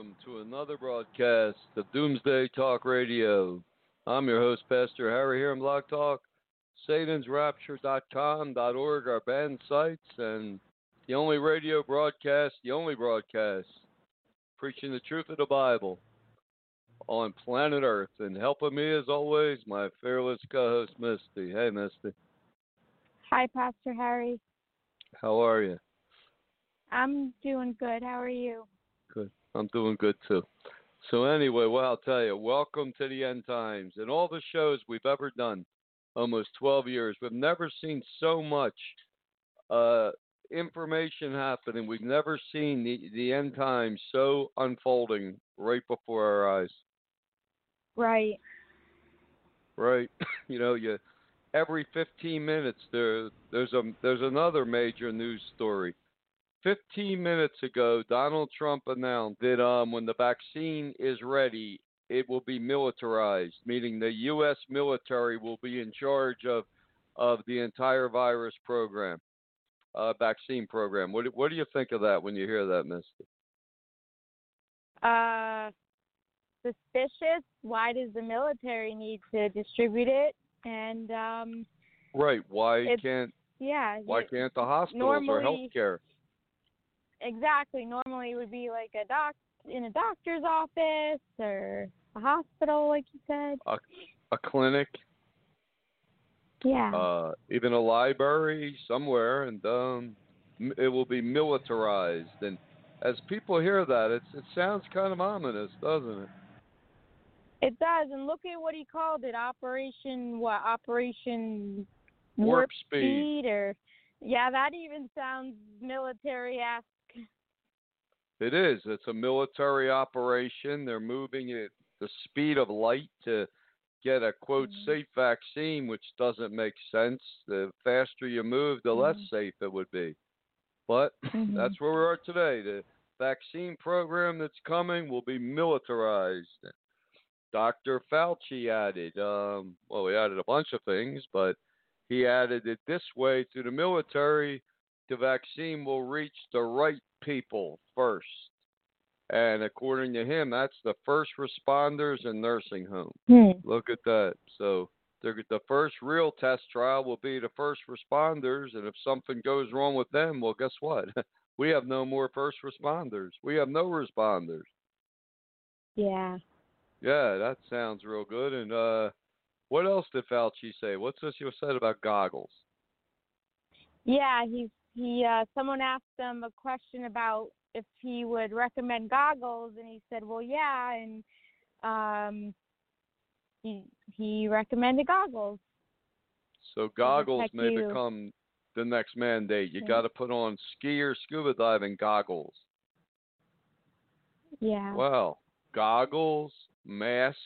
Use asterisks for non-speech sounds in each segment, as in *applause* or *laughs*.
Welcome to another broadcast of Doomsday Talk Radio. I'm your host, Pastor Harry here on Blog Talk, SatansRapture.com.org, our band sites, and the only radio broadcast, the only broadcast, preaching the truth of the Bible on planet Earth. And helping me, as always, my fearless co host, Misty. Hey, Misty. Hi, Pastor Harry. How are you? I'm doing good. How are you? I'm doing good too. So anyway, well, I'll tell you, welcome to the end times. In all the shows we've ever done, almost 12 years, we've never seen so much uh, information happening. We've never seen the, the end times so unfolding right before our eyes. Right. Right? *laughs* you know, you every 15 minutes there there's a there's another major news story. 15 minutes ago, Donald Trump announced that um, when the vaccine is ready, it will be militarized, meaning the U.S. military will be in charge of of the entire virus program, uh, vaccine program. What do, what do you think of that when you hear that, Misty? Uh, suspicious. Why does the military need to distribute it? And um, Right? Why can't yeah. why can't the hospitals or normally- healthcare? Exactly. Normally, it would be like a doc in a doctor's office or a hospital, like you said. A a clinic, Yeah. uh, even a library somewhere, and um, it will be militarized. And as people hear that, it's, it sounds kind of ominous, doesn't it? It does, and look at what he called it. Operation what? Operation Warp speed. or yeah, that even sounds military-esque. It is. It's a military operation. They're moving at the speed of light to get a quote Mhm. safe vaccine, which doesn't make sense. The faster you move, the less Mhm. safe it would be. But Mhm. that's where we are today. The vaccine program that's coming will be militarized. Dr. Fauci added, um, well, he added a bunch of things, but he added it this way through the military, the vaccine will reach the right people first. And according to him, that's the first responders and nursing homes. Hmm. Look at that. So the first real test trial will be the first responders, and if something goes wrong with them, well, guess what? *laughs* We have no more first responders. We have no responders. Yeah. Yeah, that sounds real good. And uh, what else did Fauci say? What's this you said about goggles? Yeah, he's he uh someone asked him a question about if he would recommend goggles and he said, "Well, yeah." And um he he recommended goggles. So goggles may you. become the next mandate. You Yeah. got to put on ski or scuba diving goggles. Yeah. Well, goggles, masks.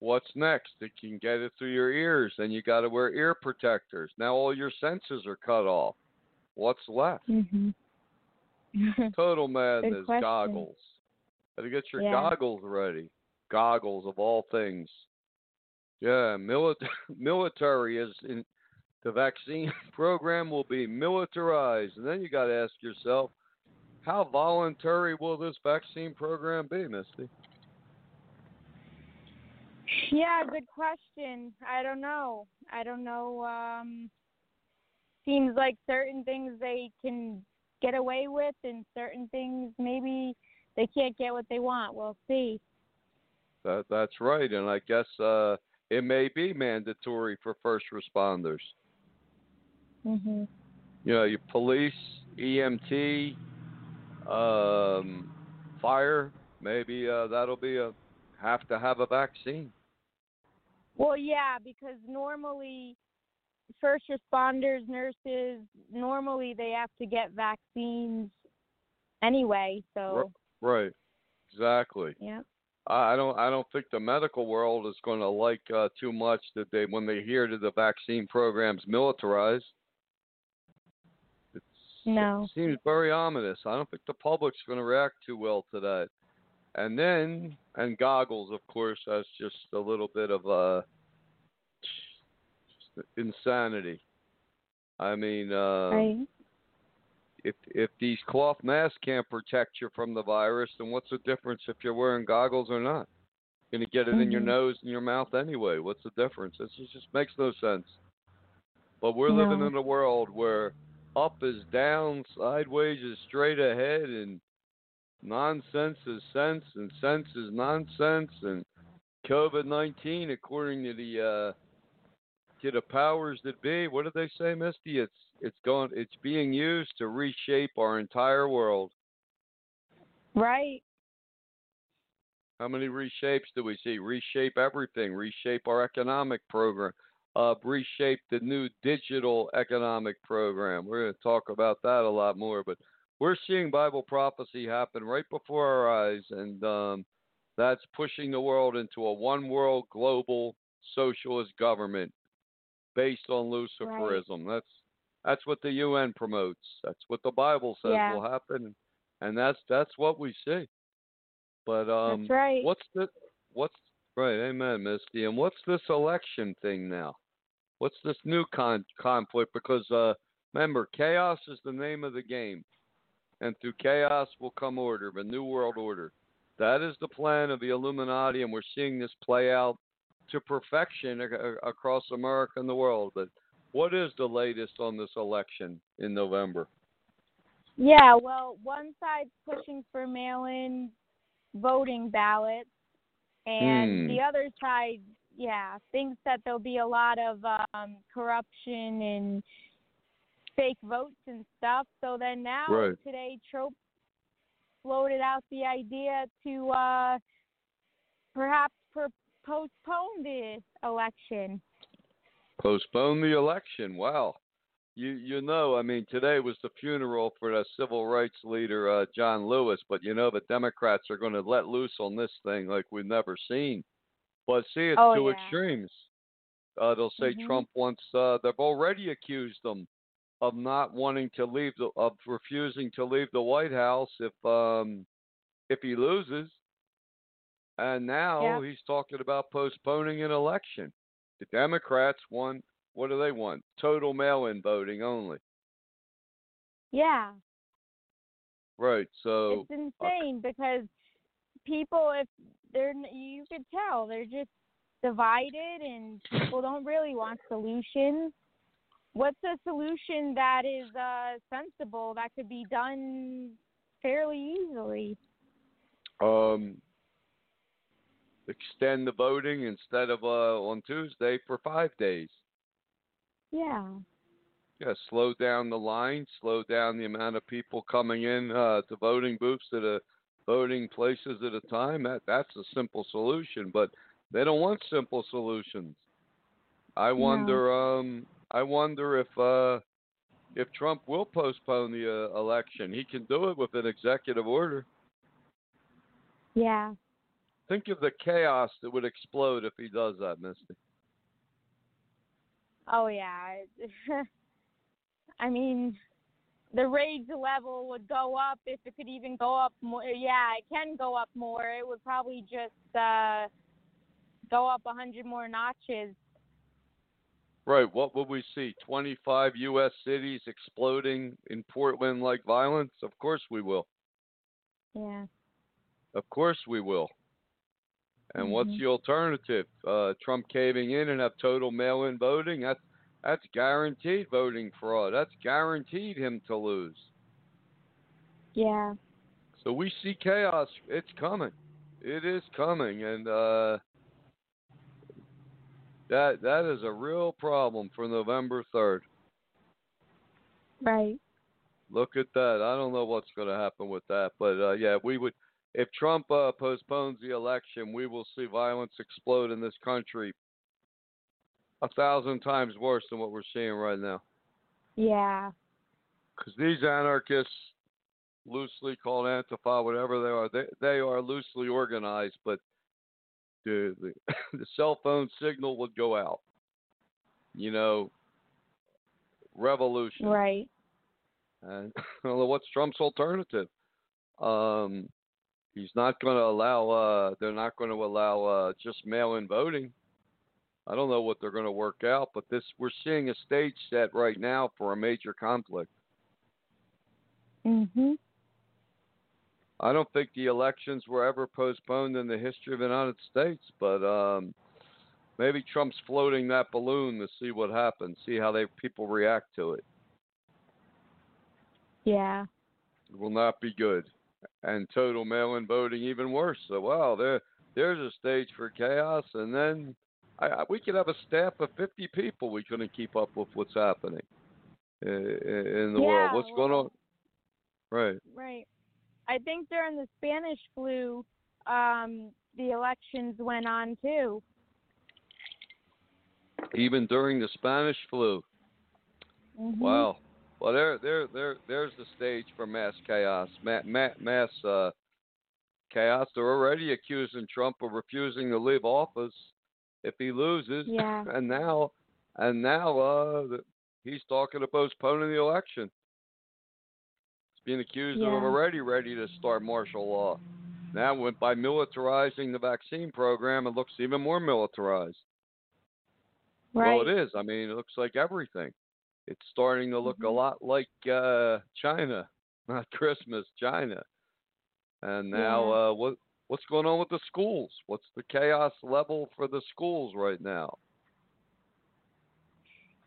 What's next? It can get it through your ears, and you got to wear ear protectors. Now all your senses are cut off. What's left? Mhm. *laughs* Total madness. Goggles. Got to get your Yeah. goggles ready. Goggles of all things. Yeah, mili- *laughs* military is in the vaccine *laughs* program will be militarized, and then you got to ask yourself, how voluntary will this vaccine program be, Misty? Yeah, good question. I don't know. I don't know. Um, seems like certain things they can get away with, and certain things maybe they can't get what they want. We'll see. That that's right, and I guess uh, it may be mandatory for first responders. Mhm. Yeah, you know, your police, EMT, um, fire. Maybe uh, that'll be a have to have a vaccine. Well, yeah, because normally first responders, nurses, normally they have to get vaccines anyway. So Right. Exactly. yeah. I don't I don't think the medical world is going to like uh, too much that they when they hear that the vaccine program's militarized. It's, No. It seems very ominous. I don't think the public's going to react too well to that. And then and goggles, of course, that's just a little bit of uh, just insanity. I mean, uh, Right. if if these cloth masks can't protect you from the virus, then what's the difference if you're wearing goggles or not? You're gonna get it in your Mhm. nose and your mouth anyway. What's the difference? It just just makes no sense. But we're living in a world where up is down, sideways is straight ahead, and nonsense is sense, and sense is nonsense, and COVID nineteen, according to the uh, to the powers that be, what did they say, Misty? It's it's going it's being used to reshape our entire world. Right. How many reshapes do we see? Reshape everything, reshape our economic program, uh, reshape the new digital economic program. We're going to talk about that a lot more, but we're seeing Bible prophecy happen right before our eyes, and um, that's pushing the world into a one world global socialist government based on Luciferism. That's that's what the UN promotes. That's what the Bible says Yeah. will happen, and that's that's what we see. But um, That's right. what's the what's right? Amen, Misty. And what's this election thing now? What's this new con- conflict? Because uh, remember, chaos is the name of the game, and through chaos will come order, the new world order. That is the plan of the Illuminati, and we're seeing this play out to perfection a- across America and the world. But what is the latest on this election in November? Yeah, well, one side's pushing for mail-in voting ballots, and Hmm. the other side, yeah, thinks that there'll be a lot of um, corruption and fake votes and stuff. So then now Right. today, Trump floated out the idea to uh, perhaps per- postpone the election. Postpone the election. Wow. You you know, I mean, today was the funeral for the civil rights leader uh, John Lewis, but you know the Democrats are going to let loose on this thing like we've never seen. But see, it's Oh, two yeah. extremes. Uh, they'll say Mhm. Trump wants. Uh, they've already accused him of not wanting to leave the of refusing to leave the White House if um if he loses. And now Yeah. he's talking about postponing an election. The Democrats want what do they want? Total mail-in voting only. Yeah. Right. So it's insane because people if they're you could tell they're just divided and people don't really want solutions what's a solution that is uh sensible that could be done fairly easily um extend the voting instead of uh on Tuesday for 5 days. yeah Yeah, slow down the line, slow down the amount of people coming in uh, to voting booths at a voting places at a time. That that's a simple solution, but they don't want simple solutions. I wonder um I wonder if uh if Trump will postpone the uh, election. He can do it with an executive order. yeah Think of the chaos that would explode if he does that, Misty. oh yeah *laughs* i mean the rage level would go up if it could even go up more yeah it can go up more it would probably just uh go up a hundred more notches Right. What would we see? 25 U.S. cities exploding in Portland like violence? Of course we will. Yeah. Of course we will. And what's Mhm. the alternative? Uh, Trump caving in and have total mail-in voting? That's that's guaranteed voting fraud. That's guaranteed him to lose. Yeah. So we see chaos. It's coming. It is coming, and uh, that that is a real problem for November third. Right. Look at that. I don't know what's going to happen with that, but uh, yeah, we would. If Trump uh, postpones the election, we will see violence explode in this country a thousand times worse than what we're seeing right now. Yeah. Because these anarchists, loosely called Antifa, whatever they are, they they are loosely organized, but the the, *laughs* the cell phone signal would go out. You know, revolution. Right. And I don't know what's Trump's alternative. Um, he's not going to allow. Uh, they're not going to allow uh, just mail-in voting. I don't know what they're going to work out, but this we're seeing a stage set right now for a major conflict. Mhm. I don't think the elections were ever postponed in the history of the United States, but um, maybe Trump's floating that balloon to see what happens, see how they people react to it. Yeah. It will not be good, and total mail-in voting even worse. So, wow, there there's a stage for chaos, and then I, we could have a staff of 50 people. We couldn't keep up with what's happening uh, in the Yeah, world. What's going on? Right. Right. I think during the Spanish flu, um, the elections went on too. Even during the Spanish flu. Mhm. Wow. Well, there, there, there, there's the stage for mass chaos, ma- ma- mass uh, chaos. They're already accusing Trump of refusing to leave office if he loses, Yeah. *laughs* and now, and now, uh, he's talking to postponing the election. He's being accused Yeah. of already ready to start martial law. Now, went by militarizing the vaccine program, it looks even more militarized. Right. Well, it is. I mean, it looks like everything. It's starting to look a Mhm. lot like uh, China, not Christmas, China. And now, Yeah. uh, what what's going on with the schools? What's the chaos level for the schools right now?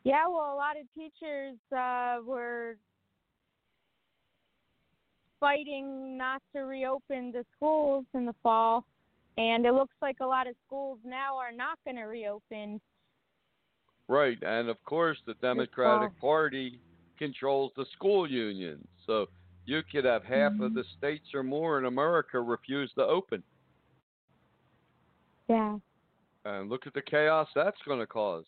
Yeah, well, a lot of teachers uh, were fighting not to reopen the schools in the fall, and it looks like a lot of schools now are not going to reopen. Right, and of course, the Democratic Party controls the school unions. So you could have half of Mhm. the states or more in America refuse to open. Yeah. And look at the chaos that's going to cause.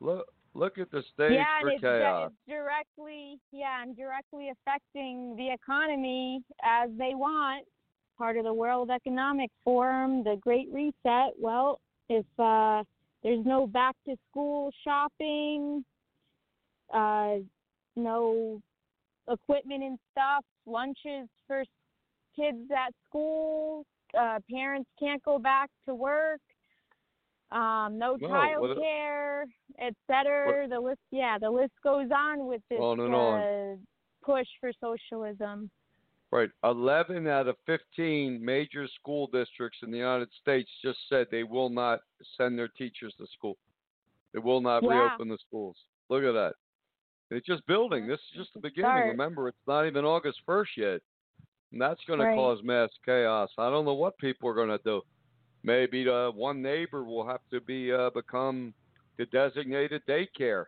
Look, look at the stage yeah, for it's, chaos. it's directly, yeah, and directly affecting the economy as they want. Part of the World Economic Forum, the Great Reset. Well, if uh, there's no back to school shopping, uh, no equipment and stuff, lunches for kids at school, uh, parents can't go back to work, um, no No, child care, et cetera. The list, yeah, the list goes on with this uh, push for socialism. Right. 11 out of 15 major school districts in the United States just said they will not send their teachers to school. They will not Yeah. reopen the schools. Look at that. It's just building. This is just the beginning. Start. Remember, it's not even August 1st yet. And that's going Right. to cause mass chaos. I don't know what people are going to do. Maybe uh, one neighbor will have to be uh, become the designated daycare.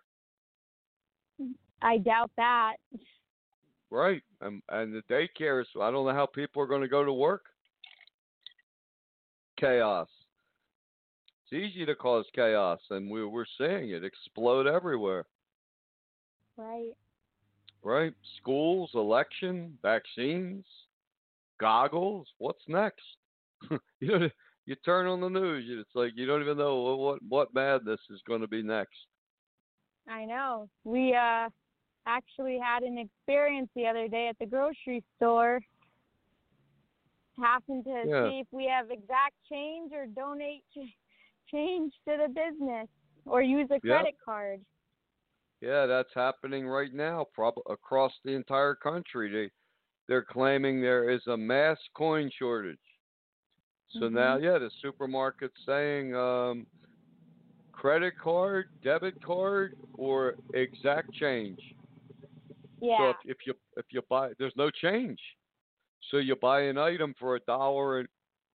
I doubt that. Right. And and the daycare is I don't know how people are going to go to work. Chaos. It's easy to cause chaos and we we're seeing it explode everywhere. Right. Right? Schools, election, vaccines, goggles, what's next? *laughs* you know you turn on the news, it's like you don't even know what what madness is going to be next. I know. We uh actually had an experience the other day at the grocery store. Happened to Yeah. see if we have exact change or donate ch- change to the business or use a credit card. Yeah, that's happening right now, prob- across the entire country. They they're claiming there is a mass coin shortage. So Mhm. now, yeah, the supermarket's saying um, credit card, debit card, or exact change. So Yeah. if, if you if you buy, there's no change. So you buy an item for a dollar and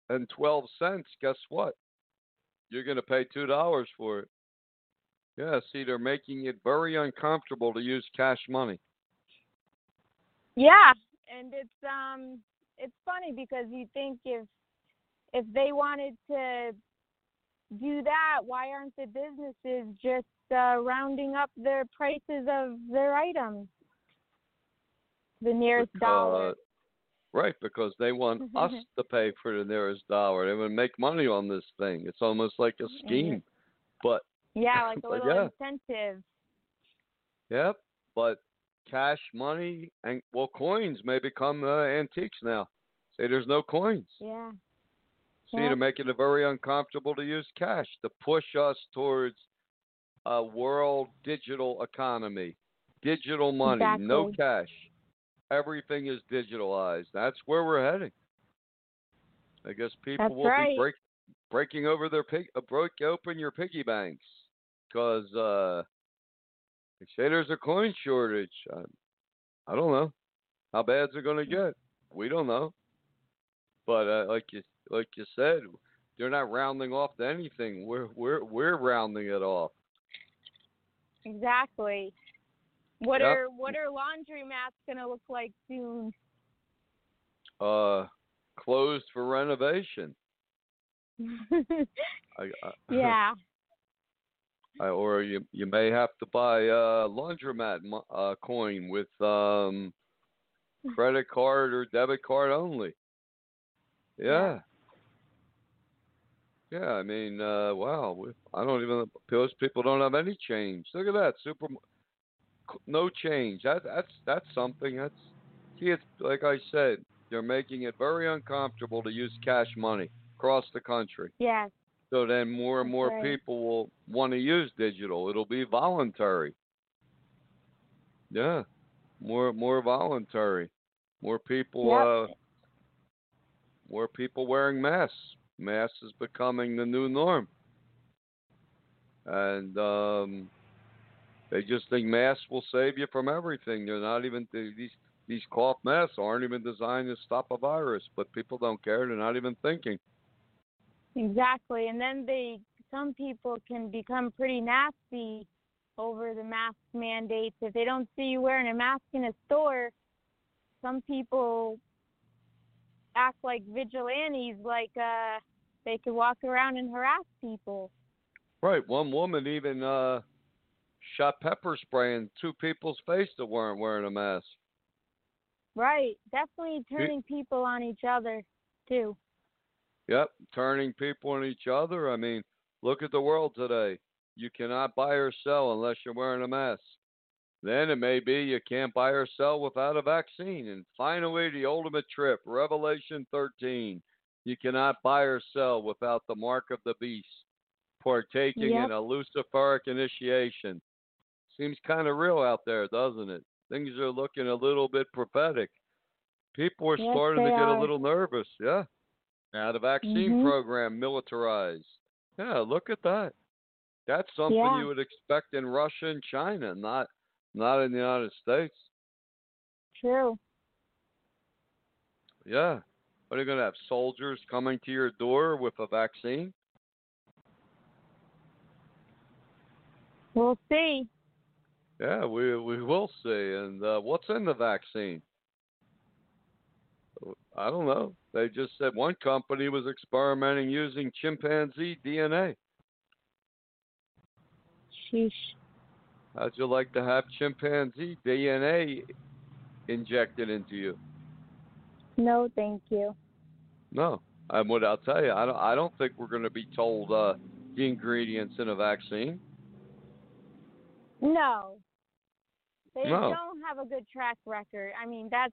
and twelve cents. Guess what? You're going to pay two dollars for it. Yeah. See, they're making it very uncomfortable to use cash money. Yeah, and it's um it's funny because you think if if they wanted to do that, why aren't the businesses just uh, rounding up their prices of their items? The nearest dollar. Right, because they want mm-hmm, us mm-hmm. to pay for the nearest dollar. They want to make money on this thing. It's almost like a mm-hmm. scheme. But Yeah, *laughs* like a little yeah. incentive. Yep, but cash money and well, coins may become uh, antiques now. Say there's no coins. Yeah. See, Yeah. they're making it very uncomfortable to use cash to push us towards a world digital economy, digital money, no cash. Everything is digitalized. That's where we're heading. I guess people That's will right. be break, breaking over their pig, uh, break open your piggy banks because uh, they say there's a coin shortage. I, I don't know how bad's it going to get. We don't know. But uh, like you like you said, they're not rounding off to anything. We're we're we're rounding it off. Exactly. What Yep. are what are laundry mats gonna look like soon? Uh, closed for renovation. *laughs* I, I, *laughs* yeah. I, or you you may have to buy a laundromat uh, coin with um *laughs* credit card or debit card only. Yeah. Yeah, I mean, uh, wow. we- I don't even. Most people don't have any change. Look at that, super. No change. That that's that's something. That's see. It's like I said. They're making it very uncomfortable to use cash money across the country. Yes. So then more and more right. people will want to use digital. It'll be voluntary. Yeah. More more voluntary. More people uh more people wearing masks. Masks is becoming the new norm. And um they just think masks will save you from everything. They're not even these these cloth masks aren't even designed to stop a virus, but people don't care. They're not even thinking. Exactly. And then they some people can become pretty nasty over the mask mandates. If they don't see you wearing a mask in a store, some people act like vigilantes like uh they could walk around and harass people. Right. One woman even uh, shot pepper spray in two people's face that weren't wearing a mask. Right. Definitely turning people on each other too. Yep. Turning people on each other. I mean, look at the world today. You cannot buy or sell unless you're wearing a mask. Then it may be you can't buy or sell without a vaccine. And finally, the ultimate trip, Revelation 13. You cannot buy or sell without the mark of the beast, partaking Yep. in a Luciferic initiation. Seems kind of real out there, doesn't it? Things are looking a little bit prophetic. People are Yes, starting to get are. a little nervous. Yeah. Now the vaccine Mhm. program militarized. Yeah, look at that. That's something Yeah. you would expect in Russia and China, not not in the United States. True. Yeah. Are they going to have soldiers coming to your door with a vaccine? We'll see. Yeah, we we will see. And uh, what's in the vaccine? I don't know. They just said one company was experimenting using chimpanzee DNA. Sheesh. How'd you like to have chimpanzee DNA injected into you? No, thank you. No. And what I'll tell you, I don't, I don't think we're going to be told uh, the ingredients in a vaccine. No. They No. don't have a good track record. I mean, that's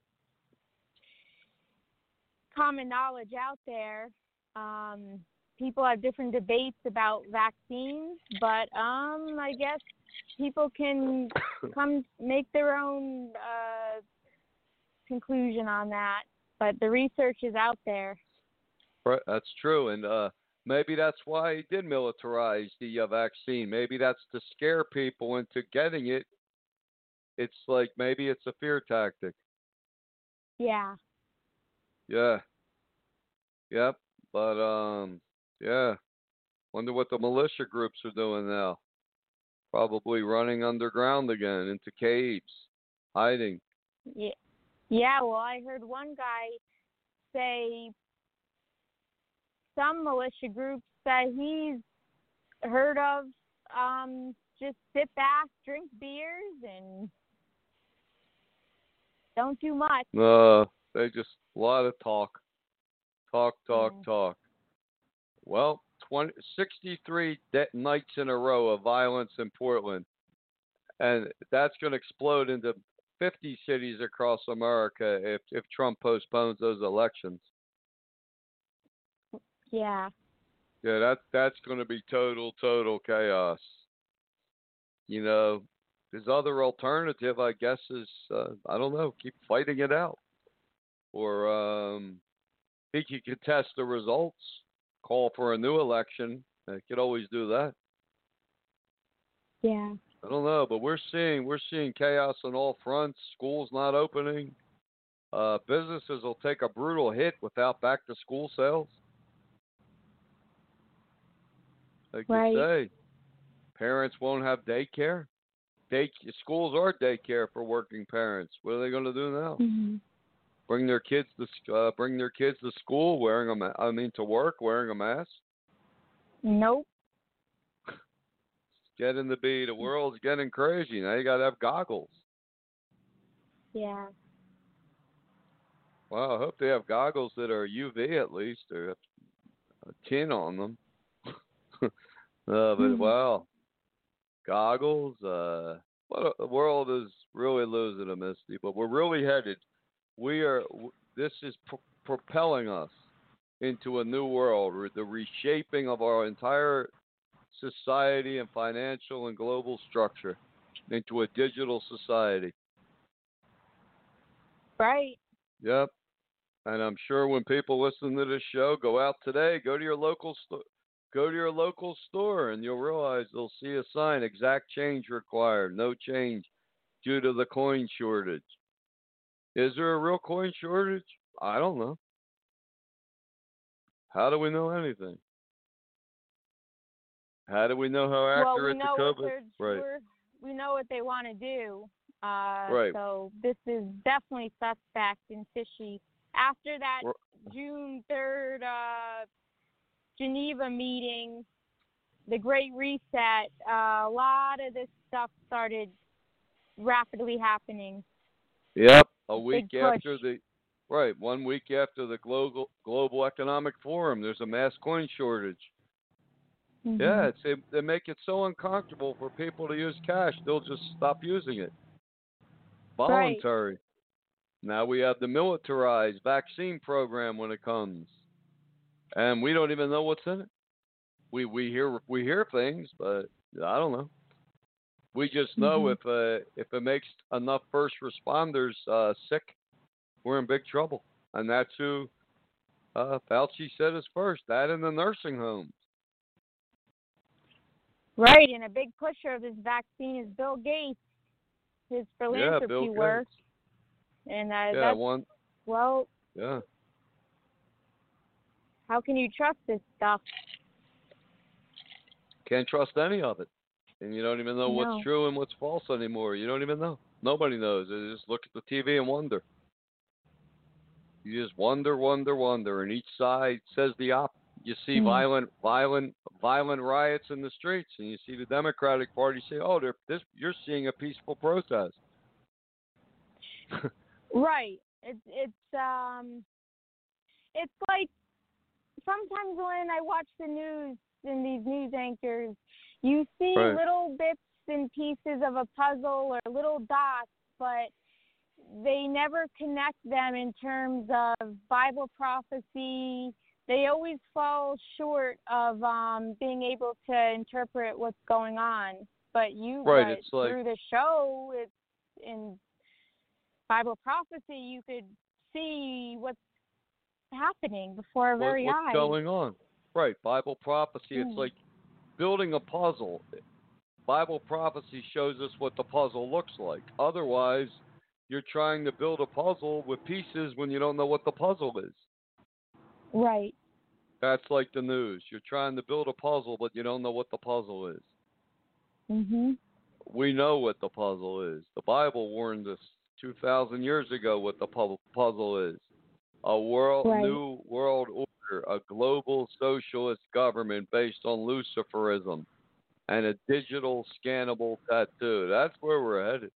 common knowledge out there. Um, people have different debates about vaccines, but um, I guess people can *coughs* come make their own uh, conclusion on that, but the research is out there. Right, that's true, and uh, maybe that's why he did militarize the uh, vaccine. Maybe that's to scare people into getting it. It's like maybe it's a fear tactic. Yeah. Yeah. Yep. But um, yeah. Wonder what the militia groups are doing now. Probably running underground again into caves, hiding. Yeah. Yeah, well, I heard one guy say some militia groups that he's heard of um just sit back, drink beers and don't do much. Uh, they just a lot of talk. Talk, talk, Yeah. talk. Well, 20, 63 de- nights in a row of violence in Portland. And that's going to explode into 50 cities across America if, if Trump postpones those elections. Yeah. Yeah, that that's going to be total, total chaos. You know, his other alternative, I guess, is uh, I don't know, keep fighting it out, or um, he could contest the results, call for a new election. He could always do that. Yeah. I don't know, but we're seeing we're seeing chaos on all fronts. Schools not opening. Uh, businesses will take a brutal hit without back to school sales. Like Right. you say, parents won't have daycare. Day schools are daycare for working parents. What are they going to do now? hmm Bring their kids to uh, bring their kids to school wearing a ma- I mean to work wearing a mask. Nope. Getting to be the world's getting crazy. Now you got to have goggles. Yeah. Well, I hope they have goggles that are UV at least, or have a tin on them. *laughs* uh, but Mhm. wow, goggles. Uh, what a, the world is really losing a Misty, but we're really headed. We are. This is pro- propelling us into a new world. The reshaping of our entire society and financial and global structure into a digital society. Right. Yep. And I'm sure when people listen to this show, go out today, go to your local store, go to your local store, and you'll realize they'll see a sign: exact change required, no change due to the coin shortage. Is there a real coin shortage? I don't know. How do we know anything? How do we know how well, we accurate know the COVID? Right. we know what they want to do. Uh, Right. So this is definitely suspect and fishy. After that June third uh, Geneva meeting, the Great Reset, uh, a lot of this stuff started rapidly happening. Yep. A week Big after push. the right, one week after the global global economic forum, there's a mass coin shortage. Mhm. Yeah, it's they, they make it so uncomfortable for people to use cash, they'll just stop using it. Voluntary. Now we have the militarized vaccine program when it comes, and we don't even know what's in it. We we hear we hear things, but I don't know. We just know Mhm. if uh, if it makes enough first responders uh, sick, we're in big trouble, and that's who uh, Fauci said is first. That in the nursing homes. Right, and a big pusher of this vaccine is Bill Gates, his philanthropy Yeah, Bill work, Gates. and uh, Yeah, that's one. well, Yeah. How can you trust this stuff? Can't trust any of it. And you don't even know No. what's true and what's false anymore. You don't even know. Nobody knows. You just look at the TV and wonder. You just wonder, wonder, wonder. And each side says the op. You see Mhm. violent, violent, violent riots in the streets, and you see the Democratic Party say, "Oh, they're this. You're seeing a peaceful protest." *laughs* Right. It's it's um it's like sometimes when I watch the news and these news anchors, you see Right. little bits and pieces of a puzzle or little dots, but they never connect them in terms of Bible prophecy. They always fall short of um being able to interpret what's going on. But you, Right, but it's like- through the show, it's in Bible prophecy. You could see what's happening before our what- very what's eyes. going on. Right, Bible prophecy. It's Mm. like building a puzzle. Bible prophecy shows us what the puzzle looks like. Otherwise, you're trying to build a puzzle with pieces when you don't know what the puzzle is. Right. That's like the news. You're trying to build a puzzle, but you don't know what the puzzle is. Mhm. We know what the puzzle is. The Bible warned us 2,000 years ago what the pu- puzzle is. A world, Right. new world order, a global socialist government based on Luciferism, and a digital scannable tattoo. That's where we're headed.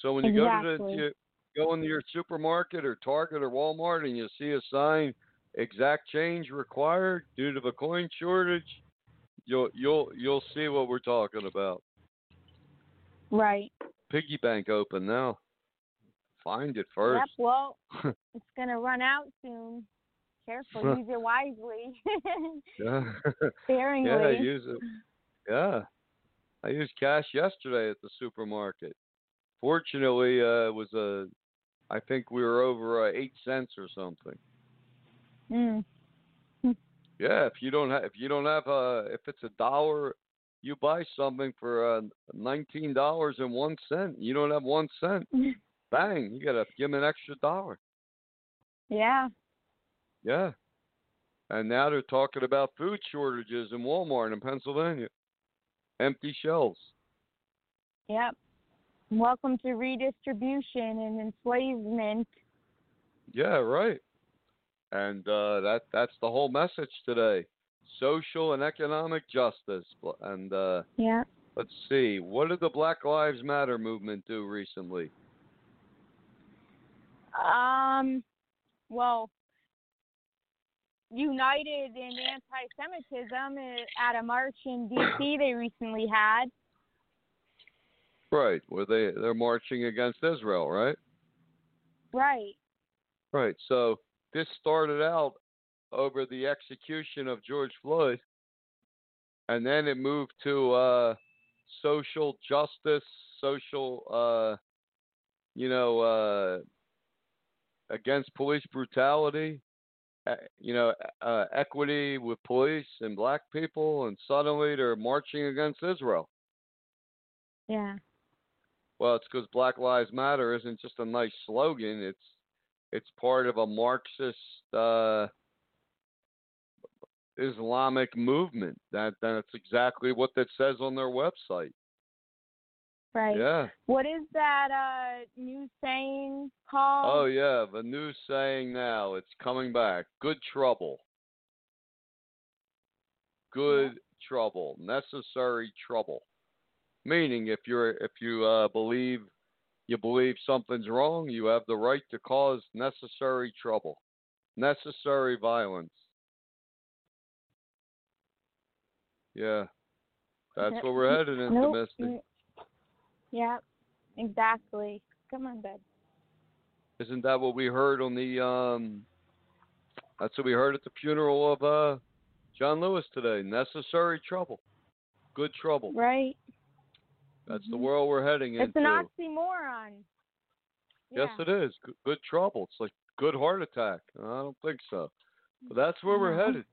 So when you go to the, you go into your supermarket or Target or Walmart and you see a sign, exact change required due to the coin shortage, you'll you'll you'll see what we're talking about. Right. Piggy bank open now. Find it first. Yep. Well, *laughs* it's gonna run out soon. Careful. *laughs* use it wisely. *laughs* yeah. Sparingly. yeah, use it. Yeah. I used cash yesterday at the supermarket. Fortunately, uh, it was a I think we were over uh, 8 cents or something. Mm. Yeah, if you don't have if you don't have uh if it's a dollar you buy something for uh, nineteen dollars and one cent. You don't have one cent. Bang! You gotta give them an extra dollar. yeah. Yeah. And now they're talking about food shortages in Walmart in Pennsylvania. Empty shelves. Yep. Welcome to redistribution and enslavement. Yeah, right. And uh, that that's the whole message today. Social and economic justice. And uh, Yeah. let's see, what did the Black Lives Matter movement do recently? Um. Well, united in anti-Semitism at a march in D.C. *coughs* they recently had. Right, where they they're marching against Israel, right? Right. Right. So this started out over the execution of George Floyd, and then it moved to uh, social justice, social, uh, you know, uh, against police brutality, uh, you know, uh, equity with police and black people, and suddenly they're marching against Israel. Yeah. Well, it's because Black Lives Matter isn't just a nice slogan. It's it's part of a Marxist uh, Islamic movement. That that's exactly what that says on their website. Right. Yeah. What is that uh new saying called? Oh yeah, the new saying now. It's coming back. Good trouble. Good trouble. Necessary trouble. Meaning, if you're if you uh, believe you believe something's wrong, you have the right to cause necessary trouble, necessary violence. Yeah, that's where we're headed into. Misty. Yeah. Exactly. Come on, bud. Isn't that what we heard on the um? That's what we heard at the funeral of uh, John Lewis today. Necessary trouble, good trouble. Right. That's the Mhm. world we're heading It's into. an oxymoron. Yes, Yeah. it is. Good, good trouble. It's like good heart attack. I don't think so. But that's where we're headed.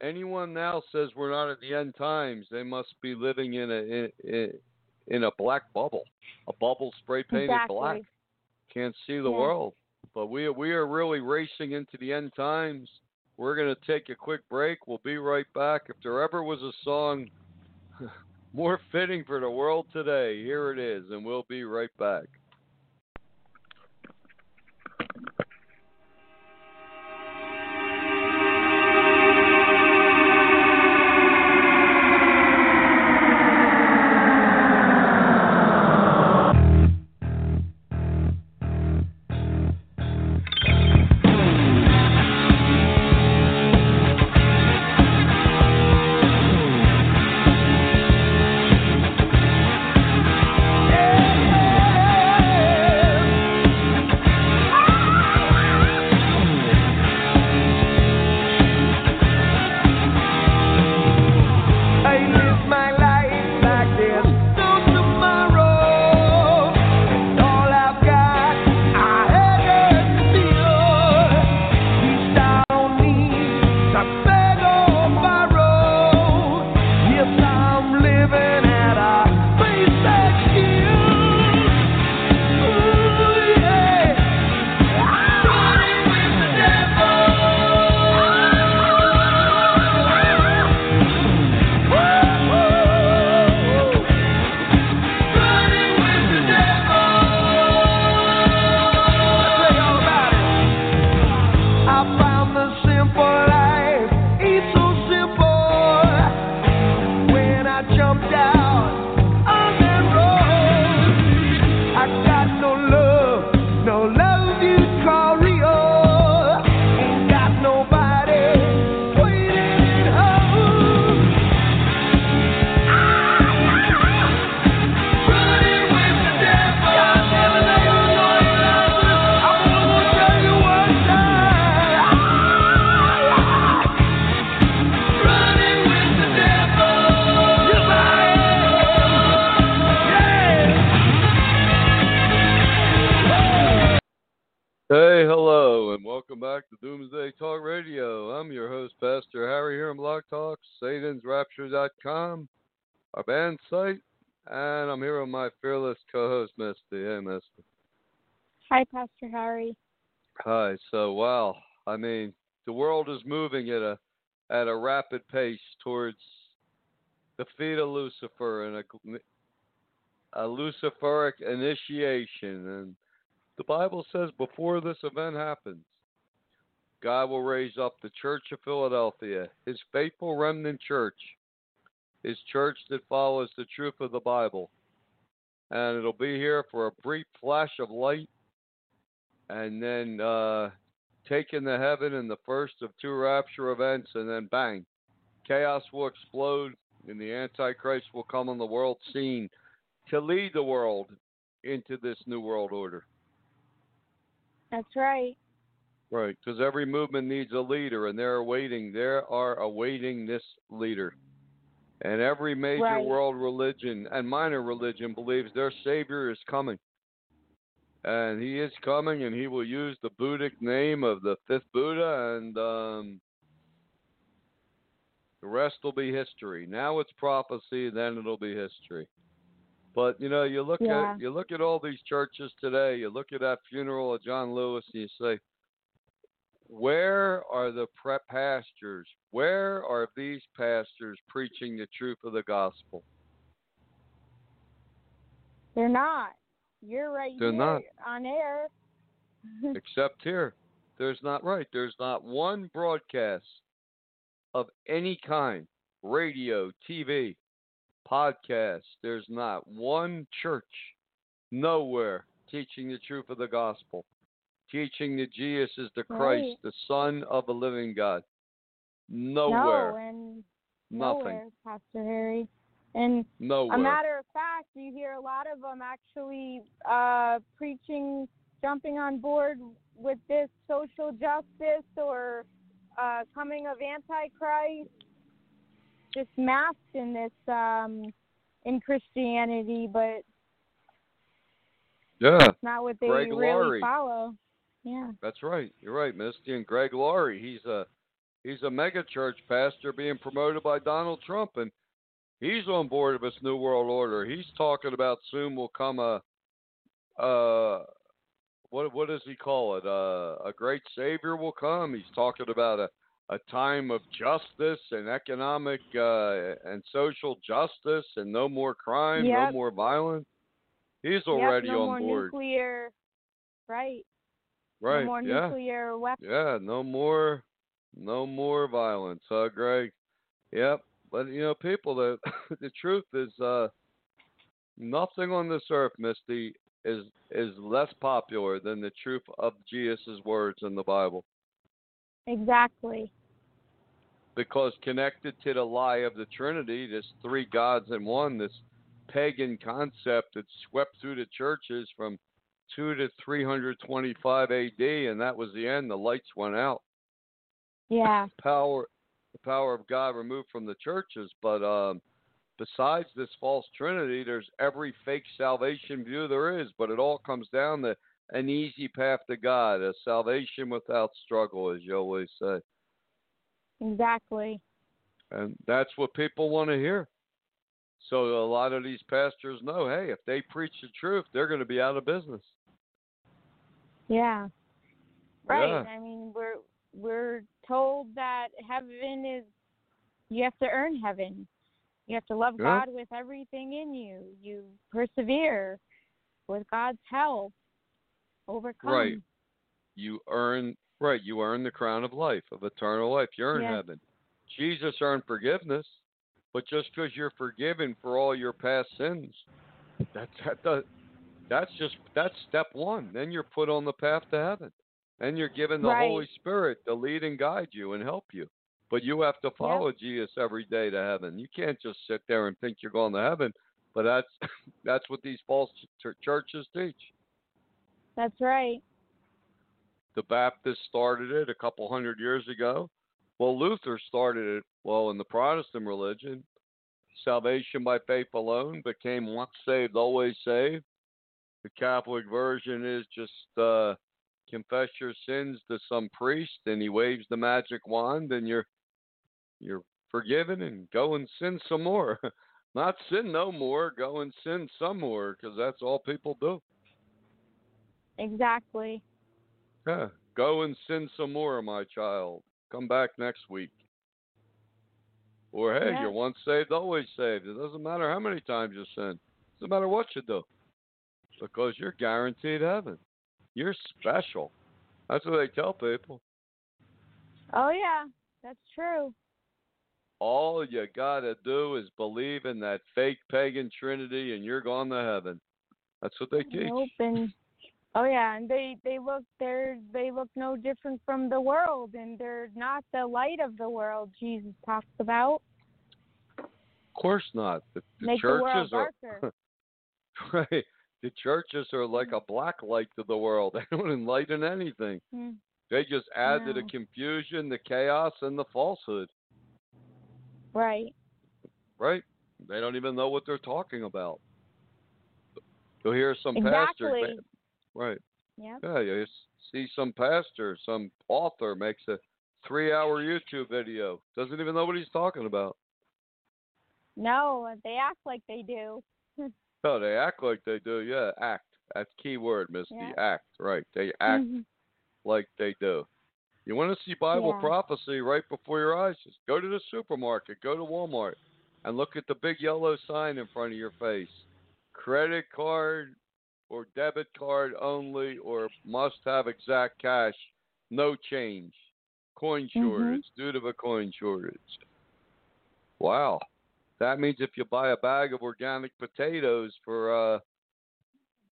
Anyone now says we're not at the end times, they must be living in a in, in a black bubble, a bubble spray painted exactly. black. Can't see the Yeah. world. But we we are really racing into the end times. We're gonna take a quick break. We'll be right back. If there ever was a song *laughs* more fitting for the world today, here it is, and we'll be right back. Hi. So, wow, I mean, the world is moving at a at a rapid pace towards the feet of Lucifer and a, a Luciferic initiation, and the Bible says before this event happens, God will raise up the Church of Philadelphia, his faithful remnant church, his church that follows the truth of the Bible. And it'll be here for a brief flash of light and then uh, taken to heaven in the first of two rapture events, and then bang, chaos will explode, and the Antichrist will come on the world scene to lead the world into this new world order. That's right. Right, because every movement needs a leader, and they're awaiting. They are awaiting this leader, and every major Right. world religion and minor religion believes their savior is coming, and he is coming, and he will use the Buddhic name of the fifth Buddha, and um, the rest will be history. Now it's prophecy, then it'll be history. But you know, you look Yeah. at you look at all these churches today. You look at that funeral of John Lewis, and you say, where are the prep pastors? Where are these pastors preaching the truth of the gospel? They're not. You're right They're here not. on air. *laughs* Except here, there's not right. There's not one broadcast of any kind, radio, TV, podcast. There's not one church nowhere teaching the truth of the gospel, teaching that Jesus is the Christ, Right. the Son of the living God. no, Nowhere. and Nothing. nowhere, Pastor Harry. And Nowhere. a matter of fact, you hear a lot of them actually uh, preaching, jumping on board with this social justice or uh, coming of Antichrist, just masked in this um, in Christianity, but yeah. it's not what they Greg really Laurie. follow. Yeah. That's right. You're right, Misty. And Greg Laurie, he's a he's a mega church pastor being promoted by Donald Trump, and he's on board of this new world order. He's talking about soon will come a uh what what does he call it? Uh, a great savior will come. He's talking about a a time of justice and economic uh, and social justice and no more crime, no more violence. He's already Yep, no on more board. nuclear. Right. right. No more yeah. nuclear weapons. Yeah, no more, no more violence, huh, Greg? Yep. But you know, people, the *laughs* the truth is, uh, nothing on this earth, Misty, is is less popular than the truth of Jesus' words in the Bible, Exactly. because connected to the lie of the Trinity, this three gods in one, this pagan concept that swept through the churches from two to three hundred twenty-five A.D., and that was the end. The lights went out. Yeah. power the power of God removed from the churches. But um, besides this false trinity, there's every fake salvation view there is. But it all comes down to an easy path to God, a salvation without struggle, as you always say. Exactly. And that's what people want to hear. So a lot of these pastors know, hey, if they preach the truth, they're going to be out of business. Yeah. Right. Yeah. I mean, we're we're told that heaven is you have to earn heaven. You have to love Yeah. God with everything in you. You persevere with God's help. Overcome. Right. You earn right. You earn the crown of life, of eternal life. You earn Yeah. heaven. Jesus earned forgiveness, but just because you're forgiven for all your past sins, that that does, that's just that's step one. Then you're put on the path to heaven, and you're given the Right. Holy Spirit to lead and guide you and help you. But you have to follow Jesus every day to heaven. You can't just sit there and think you're going to heaven. But that's *laughs* that's what these false ch- churches teach. That's right. the Baptists started it a couple hundred years ago. Well, Luther started it, well, in the Protestant religion. Salvation by faith alone became once saved, always saved. The Catholic version is just uh, confess your sins to some priest, and he waves the magic wand, and you're you're forgiven, and go and sin some more. *laughs* Not sin no more, go and sin some more, because that's all people do. Exactly. Yeah, go and sin some more, my child. Come back next week. Or hey, Yeah. you're once saved, always saved. It doesn't matter how many times you sin. It doesn't matter what you do. Because you're guaranteed heaven. You're special. That's what they tell people. Oh yeah, that's true. All you gotta do is believe in that fake pagan trinity and you're going to heaven. That's what they teach. Nope, and oh yeah, and they they look they're they look no different from the world, and they're not the light of the world. Jesus talks about Of course not. The, the make the world churches are *laughs* right. The churches are like a black light to the world. *laughs* They don't enlighten anything. Hmm. They just add to the confusion, the chaos, and the falsehood. Right. Right? They don't even know what they're talking about. You'll hear some Exactly. pastor, right? Yep. Yeah, you see some pastor, some author makes a three-hour YouTube video. Doesn't even know what he's talking about. No, they act like they do. *laughs* No, they act like they do. Yeah, act. That's key word, Misty. Yeah. Act. Right. They act Mhm. like they do. You want to see Bible Yeah. prophecy right before your eyes? Just go to the supermarket, go to Walmart, and look at the big yellow sign in front of your face. Credit card or debit card only, or must have exact cash, no change. Coin Mhm. shortage due to a coin shortage. Wow. That means if you buy a bag of organic potatoes for uh,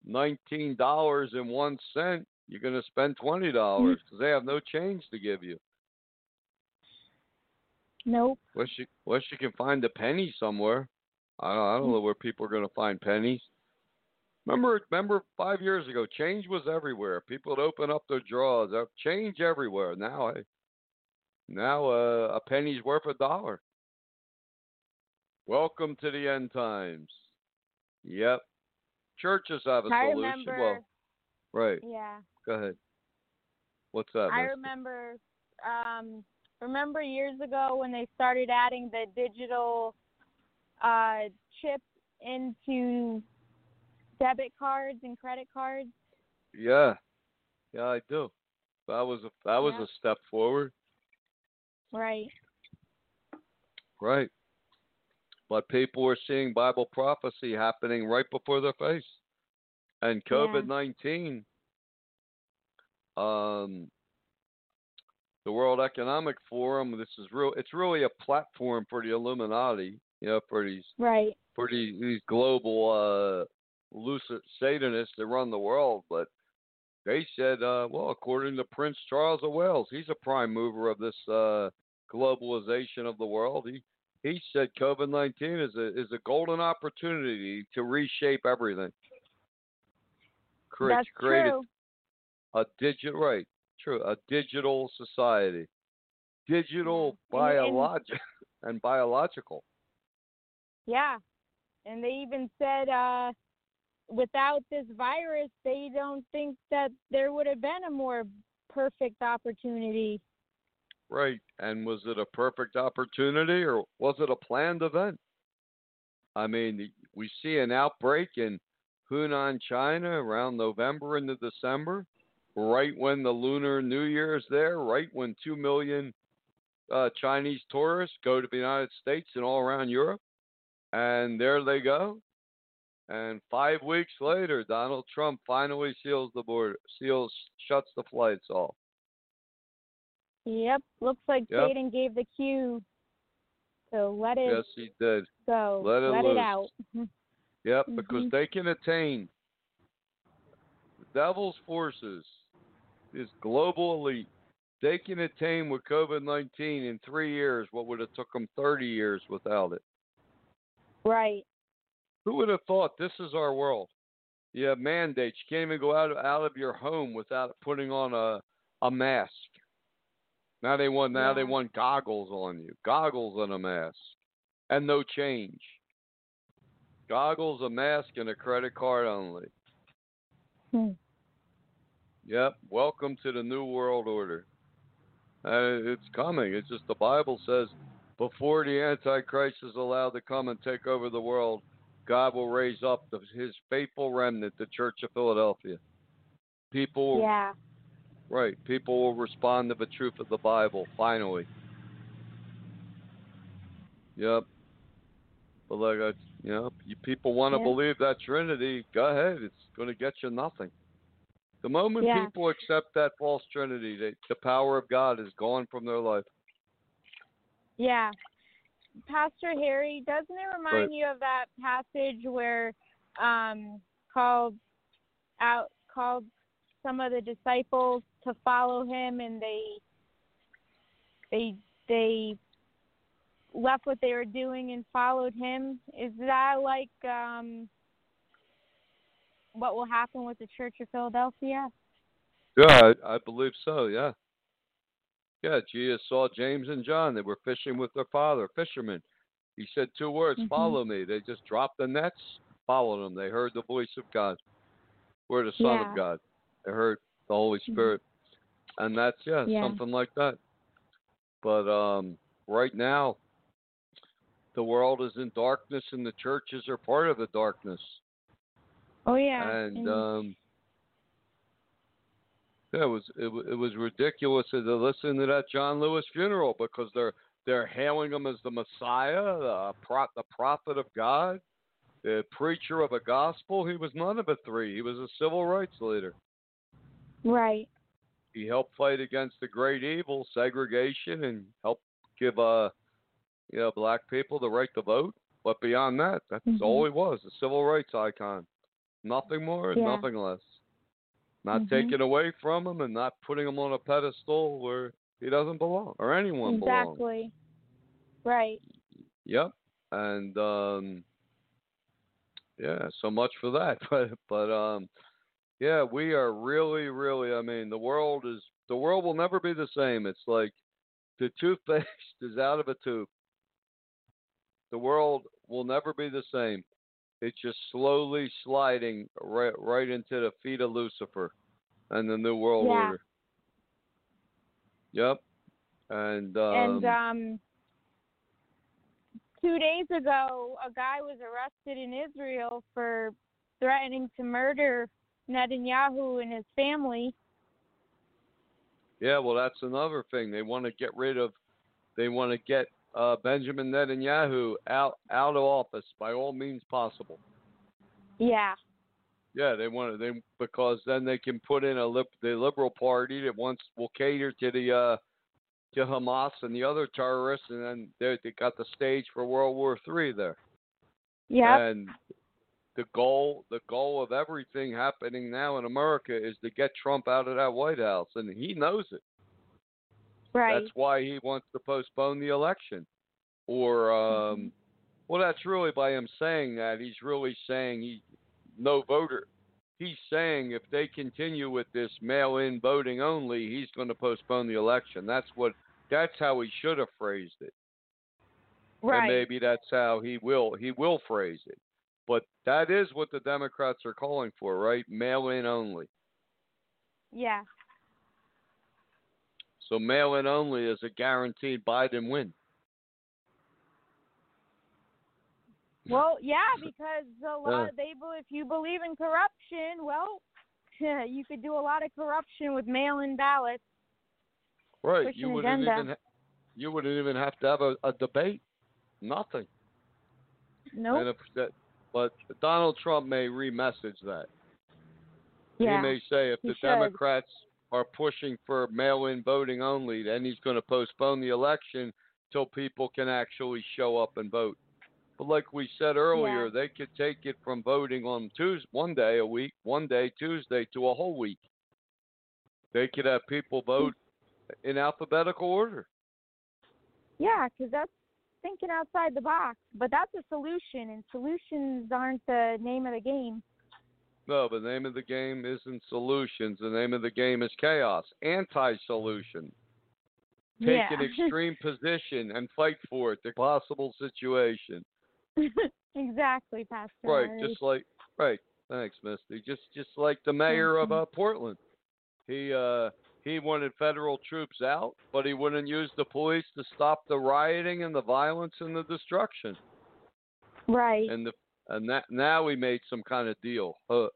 nineteen dollars and one cent, you're going to spend twenty dollars because they have no change to give you. Nope. Unless you, unless you can find a penny somewhere. I don't, I don't know where people are going to find pennies. Remember, remember five years ago, change was everywhere. People would open up their drawers. There- Change everywhere. Now, now uh, a penny's worth a dollar. Welcome to the end times. Yep. Churches have a I solution. remember. Well, right. yeah. Go ahead. What's that? I remember um remember years ago when they started adding the digital uh chip into debit cards and credit cards. Yeah, yeah, I do. That was a that was Yeah. a step forward, Right. right? But people were seeing Bible prophecy happening right before their face, and COVID nineteen. Um, the World Economic Forum. This is real. It's really a platform for the Illuminati. You know, for these Right. for these, these global uh, lucid Satanists that run the world, but they said, uh, well, according to Prince Charles of Wales, he's a prime mover of this uh, globalization of the world. He he said COVID nineteen is a is a golden opportunity to reshape everything. Create That's create true. a, a digital right, true, a digital society, digital Yeah. And- and- *laughs* and biological. Yeah. And they even said uh without this virus they don't think that there would have been a more perfect opportunity. Right. And was it a perfect opportunity or was it a planned event? I mean, we see an outbreak in Hunan, China around November into December, right when the Lunar New Year is there, right when 2 million uh, Chinese tourists go to the United States and all around Europe. And there they go. And five weeks later, Donald Trump finally seals the border, seals, shuts the flights off. Yep. Looks like Yep. Satan gave the cue to let it Yes, he did. go. Let it let it out. *laughs* Yep, because Mhm. they can attain the devil's forces, this global elite. They can attain with COVID nineteen in three years what would have took them thirty years without it. Right. Who would have thought this is our world? You have mandates. You can't even go out out of your home without putting on a a mask. Now they want now they want goggles on you, goggles and a mask, and no change. Goggles, a mask, and a credit card only. Hmm. Yep. Welcome to the New World Order. Uh, it's coming. It's just the Bible says before the Antichrist is allowed to come and take over the world, God will raise up the, his faithful remnant, the Church of Philadelphia. People, Yeah. Right? People will respond to the truth of the Bible finally. Yep. But like I, you know, you people want to Yeah. believe that Trinity. Go ahead. It's going to get you nothing. The moment Yeah. people accept that false Trinity, they, the power of God is gone from their life. Yeah. Pastor Harry, doesn't it remind Right. you of that passage where um called out called some of the disciples to follow him and they they they left what they were doing and followed him? Is that like um what will happen with the Church of Philadelphia? Yeah, I, I believe so. Yeah. Yeah, Jesus saw James and John. They were fishing with their father, fishermen. He said two words, Mhm. follow me. They just dropped the nets, followed him. They heard the voice of God. We're the Son Yeah. of God. They heard the Holy Mhm. Spirit. And that's, yeah, Yeah. something like that. But um, right now, the world is in darkness and the churches are part of the darkness. Oh yeah. and um yeah, it was it, it was ridiculous to listen to that John Lewis funeral because they're they're hailing him as the Messiah, the pro, the prophet of God, the preacher of a gospel. He was none of the three. He was a civil rights leader. Right. He helped fight against the great evil, segregation, and helped give uh you know black people the right to vote. But beyond that, that's Mhm. all he was, a civil rights icon. Nothing more, Yeah. nothing less. Not Mhm. taking away from him and not putting him on a pedestal where he doesn't belong or anyone belongs. Exactly. Right. Yep. And um yeah, so much for that. *laughs* But but um yeah, we are really, really I mean the world is the world will never be the same. It's like the toothpaste *laughs* is out of a tube. The world will never be the same. It's just slowly sliding right right into the feet of Lucifer and the New World Yeah. Order. Yep. And um, and um two days ago a guy was arrested in Israel for threatening to murder Netanyahu and his family. Yeah, well, that's another thing. They want to get rid of, they want to get uh, Benjamin Netanyahu out out of office by all means possible. Yeah. Yeah, they want to, they because then they can put in a lib, the liberal party that wants will cater to the uh, to Hamas and the other terrorists, and then they they got the stage for World War Three there. Yeah. And the goal the goal of everything happening now in America is to get Trump out of that White House, and he knows it. right. That's why he wants to postpone the election. Or, um, well, that's really by him saying that. He's really saying he no voter. He's saying if they continue with this mail-in voting only, he's going to postpone the election. That's what. That's how he should have phrased it. right. And maybe that's how he will he will phrase it. But that is what the Democrats are calling for, right? Mail-in only. Yeah. So mail-in only is a guaranteed Biden win. Well, *laughs* yeah, because a lot Yeah. they if you believe in corruption, well, *laughs* you could do a lot of corruption with mail-in ballots. Right. You wouldn't agenda. even ha- you wouldn't even have to have a, a debate. Nothing. Nope. And if that, but Donald Trump may remessage that. yeah. He may say if the should. Democrats are pushing for mail-in voting only, then he's going to postpone the election till people can actually show up and vote. But like we said earlier, Yeah. they could take it from voting on Tuesday, one day a week, one day Tuesday to a whole week. They could have people vote in alphabetical order. Yeah, because that's thinking outside the box. But that's a solution, and solutions aren't the name of the game. No, the name of the game isn't solutions. The name of the game is chaos, anti-solution. Take yeah. an *laughs* extreme position and fight for it, the possible situation. *laughs* exactly, Pastor. Right, Larry. just like right. Thanks, Misty. Just just like the mayor of Mhm. uh, Portland. He uh, he wanted federal troops out, but he wouldn't use the police to stop the rioting and the violence and the destruction. Right. And the and that now we made some kind of deal. Ho-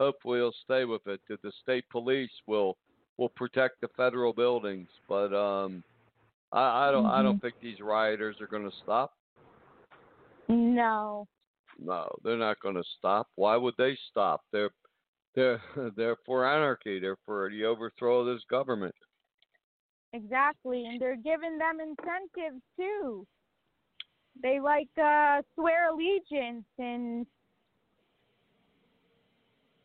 hopefully he'll stay with it. That the state police will will protect the federal buildings, but um, I, I don't I don't Mhm. think these rioters are going to stop. No. No, they're not going to stop. Why would they stop? They're they're *laughs* they're for anarchy. They're for the overthrow of this government. Exactly, and they're giving them incentives too. They like uh swear allegiance and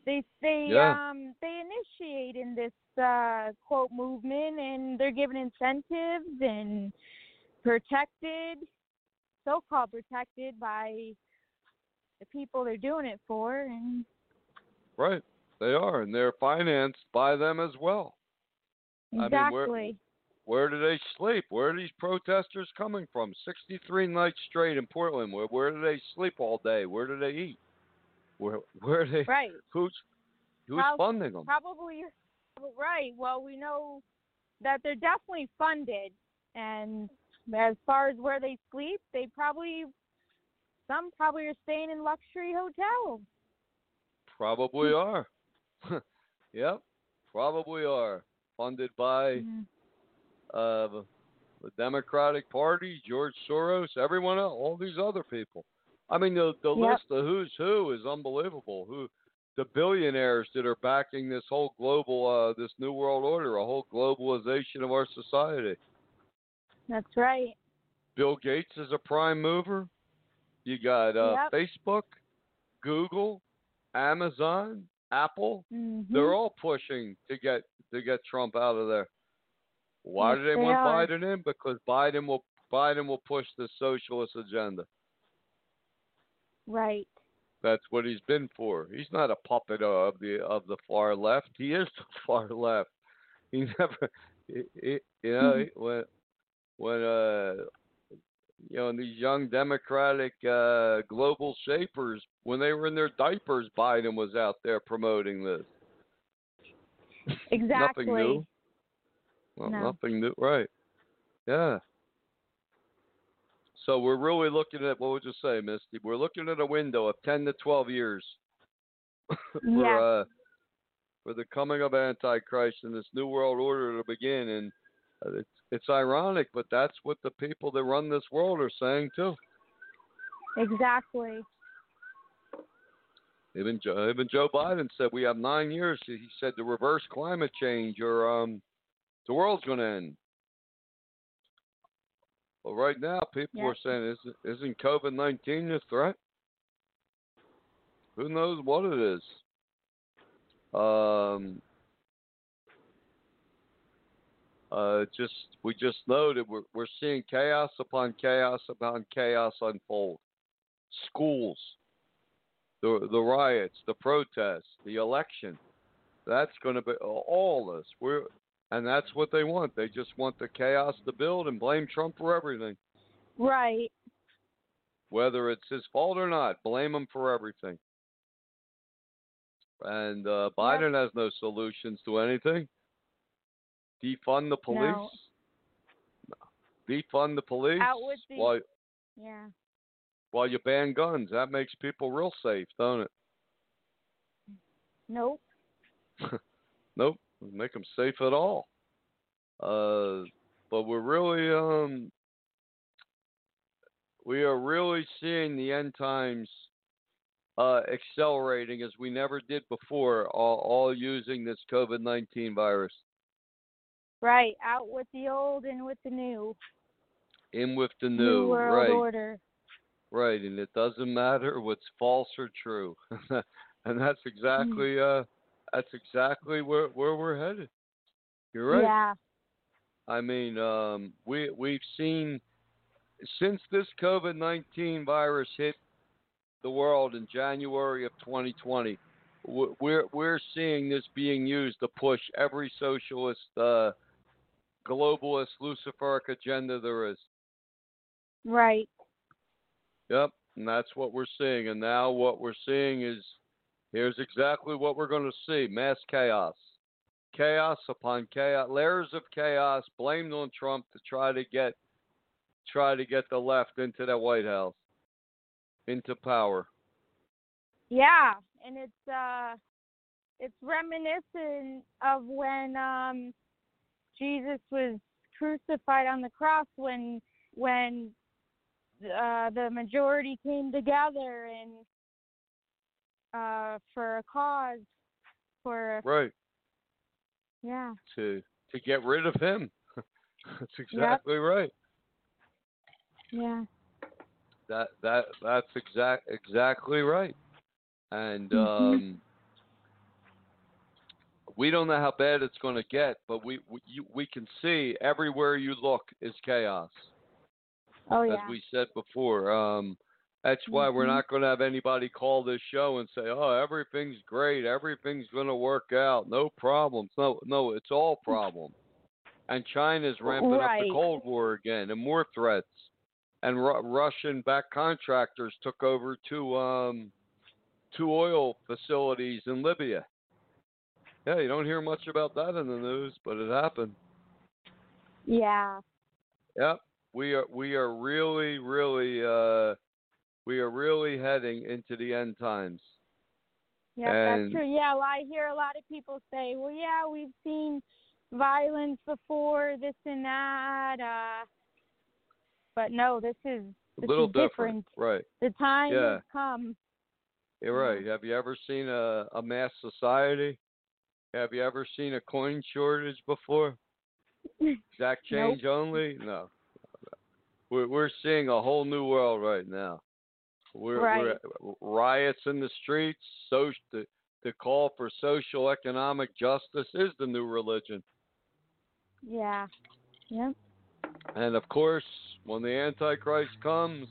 they they Yeah. um they initiate in this uh quote movement and they're given incentives and protected so called protected by the people they're doing it for and Right. They are, and they're financed by them as well. I mean, where- exactly. Where do they sleep? Where are these protesters coming from? 63 nights straight in Portland. Where where do they sleep all day? Where do they eat? Where where are they? right. Who's who's Prob- funding them? Probably right. Well, we know that they're definitely funded, and as far as where they sleep, they probably some probably are staying in luxury hotels. Probably hmm. are. *laughs* yep, probably are. Funded by Mhm. uh, the the Democratic Party, George Soros, everyone else, all these other people. I mean, the the Yep. list of who's who is unbelievable. Who the billionaires that are backing this whole global, uh, this new world order, a whole globalization of our society. That's right. Bill Gates is a prime mover. You got uh, Yep. Facebook, Google, Amazon, Apple. hmm They're all pushing to get to get Trump out of there. Why Yes, do they they want are. Biden in? Because Biden will Biden will push the socialist agenda. right. That's what he's been for. He's not a puppet of the of the far left. He is *laughs* the far left. He never, he, he, you know, he- when when uh, you know, these young Democratic uh, global shapers, when they were in their diapers, Biden was out there promoting this. Exactly. Nothing new. Well, No. nothing new, right? Yeah. So we're really looking at what would you say, Misty? We're looking at a window of ten to twelve years *laughs* for Yes. uh, for the coming of Antichrist and this new world order to begin. And it's it's ironic, but that's what the people that run this world are saying too. Exactly. Even Joe, even Joe Biden said we have nine years. He said to reverse climate change or um, the world's going to end. Well, right now people Yeah. are saying isn't isn't COVID nineteen a threat? Who knows what it is? Um, uh, just we just know that we're we're seeing chaos upon chaos upon chaos unfold. Schools, the the riots, the protests, the election. That's going to be all this. We're and that's what they want. They just want the chaos to build and blame Trump for everything, Right. whether it's his fault or not. Blame him for everything. And uh, Biden has no solutions to anything. Defund the police. No. No. Defund the police. The- while Yeah. while you ban guns. That makes people real safe, don't it? Nope. *laughs* Nope, doesn't make them safe at all. Uh, but we're really um, we are really seeing the end times uh, accelerating as we never did before, all, all using this COVID nineteen virus. Right. Out with the old and with the new. In with the new, world right? order. Right, and it doesn't matter what's false or true, *laughs* and that's exactly uh, that's exactly where where we're headed. You're right. Yeah. I mean, um, we we've seen since this COVID nineteen virus hit the world in January of 2020. We're we're seeing this being used to push every socialist, uh, globalist, Luciferic agenda there is. Right. Yep, and that's what we're seeing. And now what we're seeing is here's exactly what we're going to see: mass chaos. chaos upon chaos, layers of chaos blamed on Trump to try to get try to get the left into the White House, into power. Yeah, and it's uh it's reminiscent of when um Jesus was crucified on the cross when when uh the majority came together and uh for a cause for Right. yeah To to get rid of him. *laughs* That's exactly right. yeah That that that's exact exactly right. And Mhm. um we don't know how bad it's going to get, but we we, you, we can see everywhere you look is chaos. oh yeah. as we said before. Um, that's why we're Mhm. not going to have anybody call this show and say, "Oh, everything's great, everything's going to work out, no problems." No, no, it's all problems. And China's ramping up the Cold War again, and more threats. And Ru- Russian-backed contractors took over two um, two oil facilities in Libya. Yeah, you don't hear much about that in the news, but it happened. yeah Yep. We are we are really really uh we are really heading into the end times. yeah that's true yeah well, I hear a lot of people say well yeah we've seen violence before this and that uh but no this is A little is different. different Right. the time Yeah. has come You're right. Have you ever seen a, a mass society? Have you ever seen a coin shortage before? Exact *laughs* Nope. change only? No. We're we're seeing a whole new world right now. We're, Right. we're riots in the streets. So the, the call for social economic justice is the new religion. yeah yep And of course, when the Antichrist comes,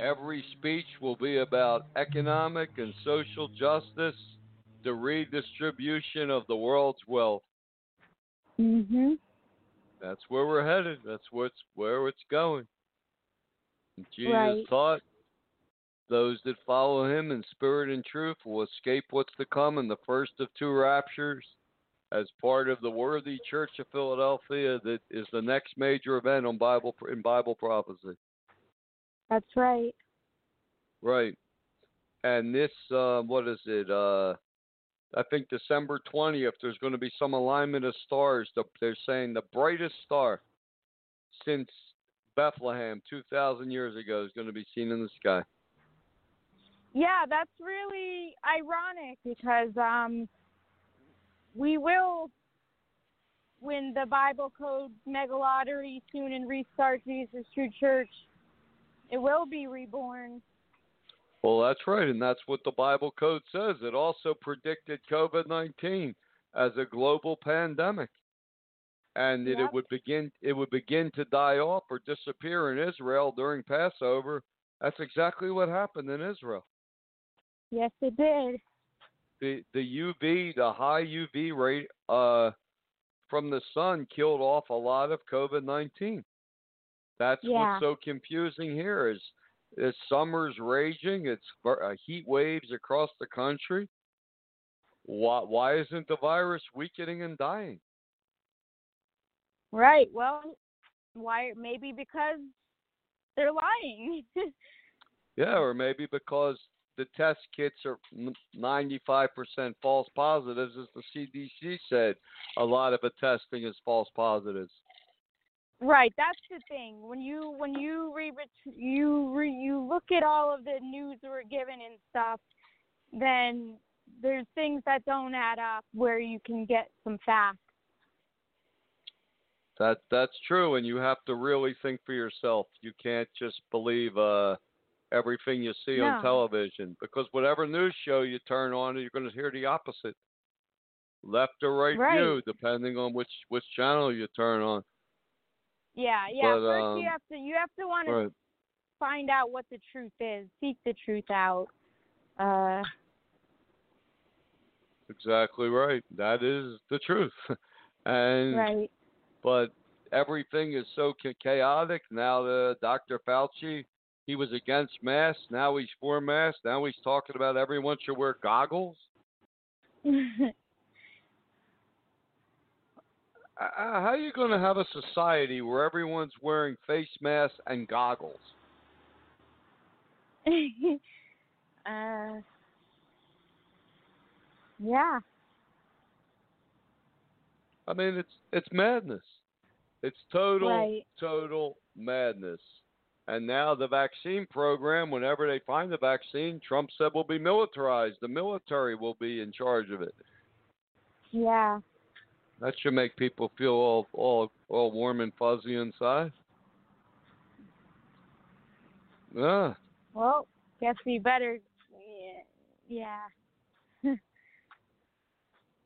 every speech will be about economic and social justice, the redistribution of the world's wealth. mhm That's where we're headed. That's what's where it's going. Jesus Right. taught those that follow him in spirit and truth will escape what's to come in the first of two raptures as part of the worthy church of Philadelphia that is the next major event on Bible in Bible prophecy. that's right Right. And this uh what is it? Uh I think December 20th there's going to be some alignment of stars. The- They're saying the brightest star since Bethlehem 2000 years ago is going to be seen in the sky. Yeah, that's really ironic because um we will win the Bible Code Mega Lottery soon and restart Jesus True Church. It will be reborn. Well, that's right, and that's what the Bible code says. It also predicted COVID-19 as a global pandemic, and that Yep. it would begin it would begin to die off or disappear in Israel during Passover. That's exactly what happened in Israel. Yes, it did. The the UV, the high UV rate uh, from the sun killed off a lot of COVID-19. That's Yeah. what's so confusing here is is summer's raging. It's uh, heat waves across the country. Why why isn't the virus weakening and dying? Right. Well, why maybe because they're lying. *laughs* Yeah, or maybe because the test kits are 95% false positives, as the CDC said. A lot of the testing is false positives. Right, that's the thing. When you when you re you re, you look at all of the news we're given and stuff, then there's things that don't add up where you can get some facts. That that's true, and you have to really think for yourself. You can't just believe uh, everything you see on television because whatever news show you turn on, you're going to hear the opposite, left or right, Right. view, depending on which which channel you turn on. Yeah, yeah. But, First um, you have to you have to want to find out what the truth is, seek the truth out. Uh, Exactly right. That is the truth. *laughs* and right. but everything is so chaotic now. The Dr. Fauci, he was against masks. Now he's for masks. Now he's talking about everyone should wear goggles. *laughs* Uh, how are you going to have a society where everyone's wearing face masks and goggles? *laughs* uh, yeah. I mean, it's it's madness. It's total Right. total madness. And now the vaccine program, whenever they find the vaccine, Trump said will be militarized. The military will be in charge of it. Yeah. That should make people feel all all all warm and fuzzy inside. Yeah. Well, guess we better. Yeah. yeah. *laughs*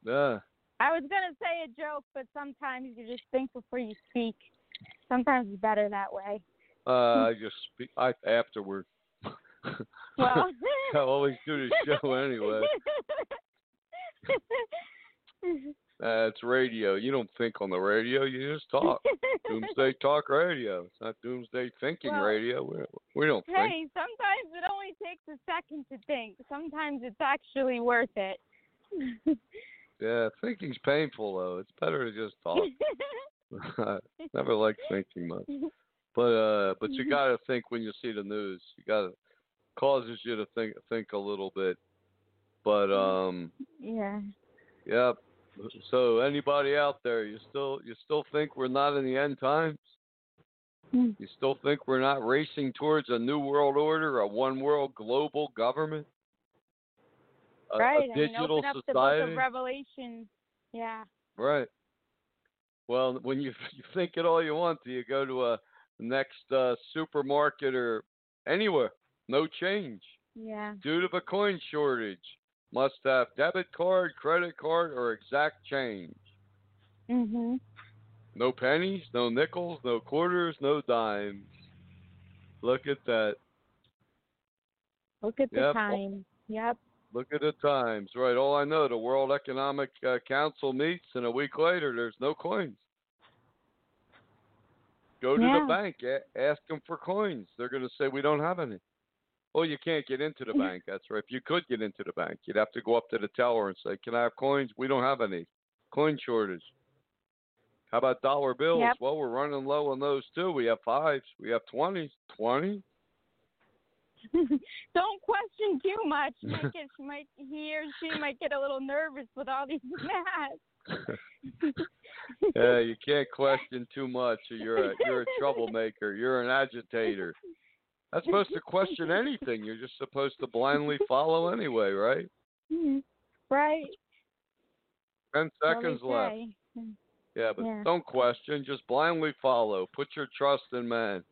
Yeah. I was gonna say a joke, but sometimes you just think before you speak. Sometimes it's better that way. Uh, *laughs* I just speak I afterward. *laughs* Well, I always do the show anyway. Uh, it's radio. You don't think on the radio. You just *laughs* talk. Doomsday Talk Radio. It's not Doomsday Thinking Well, Radio. We, we don't think. Hey, sometimes it only takes a second to think. Sometimes it's actually worth it. *laughs* Yeah, thinking's painful though. It's better to just talk. I *laughs* never liked thinking much. But uh, but you got to think when you see the news. You got to causes you to think think a little bit. But um, yeah. yeah. So anybody out there, you still you still think we're not in the end times? Mm. You still think we're not racing towards a new world order, a one world global government? A, right. i mean digital open up the book of Revelation. Yeah. Right. Well, when you *laughs* you think it all you want, do you go to a next uh, supermarket or anywhere? No change Yeah. due to the coin shortage. Must have debit card, credit card, or exact change. Mhm. No pennies, no nickels, no quarters, no dimes. Look at that. Look at the Yep. time. Yep. Look at the times. Right. All I know, the World Economic uh, Council meets, and a week later, there's no coins. Go to Yeah. the bank, a- ask them for coins. They're going to say we don't have any. Well, you can't get into the mm-hmm. bank. That's right. If you could get into the bank, you'd have to go up to the teller and say, "Can I have coins?" We don't have any. Coin shortage. How about dollar bills? Yep. Well, we're running low on those too. We have fives. We have twenties. Twenty. *laughs* Don't question too much. *laughs* Might get, she might, he or she might get a little nervous with all these *laughs* masks. yeah, you can't question too much. You're a you're a troublemaker. You're an agitator. Not supposed to question anything. You're just supposed to blindly follow anyway, right? Mhm. right. Ten seconds left. Yeah, but Yeah. don't question. Just blindly follow. Put your trust in man.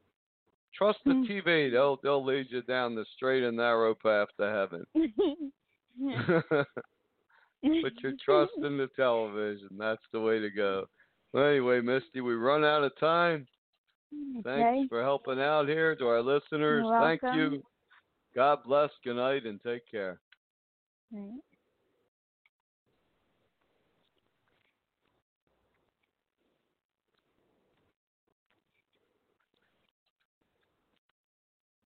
Trust the Hmm. TV. They'll they'll lead you down the straight and narrow path to heaven. *laughs* *laughs* Put your trust in the television. That's the way to go. Well, anyway, Misty, we run out of time. Okay. Thanks for helping out here to our listeners. Thank you. God bless. Good night and take care.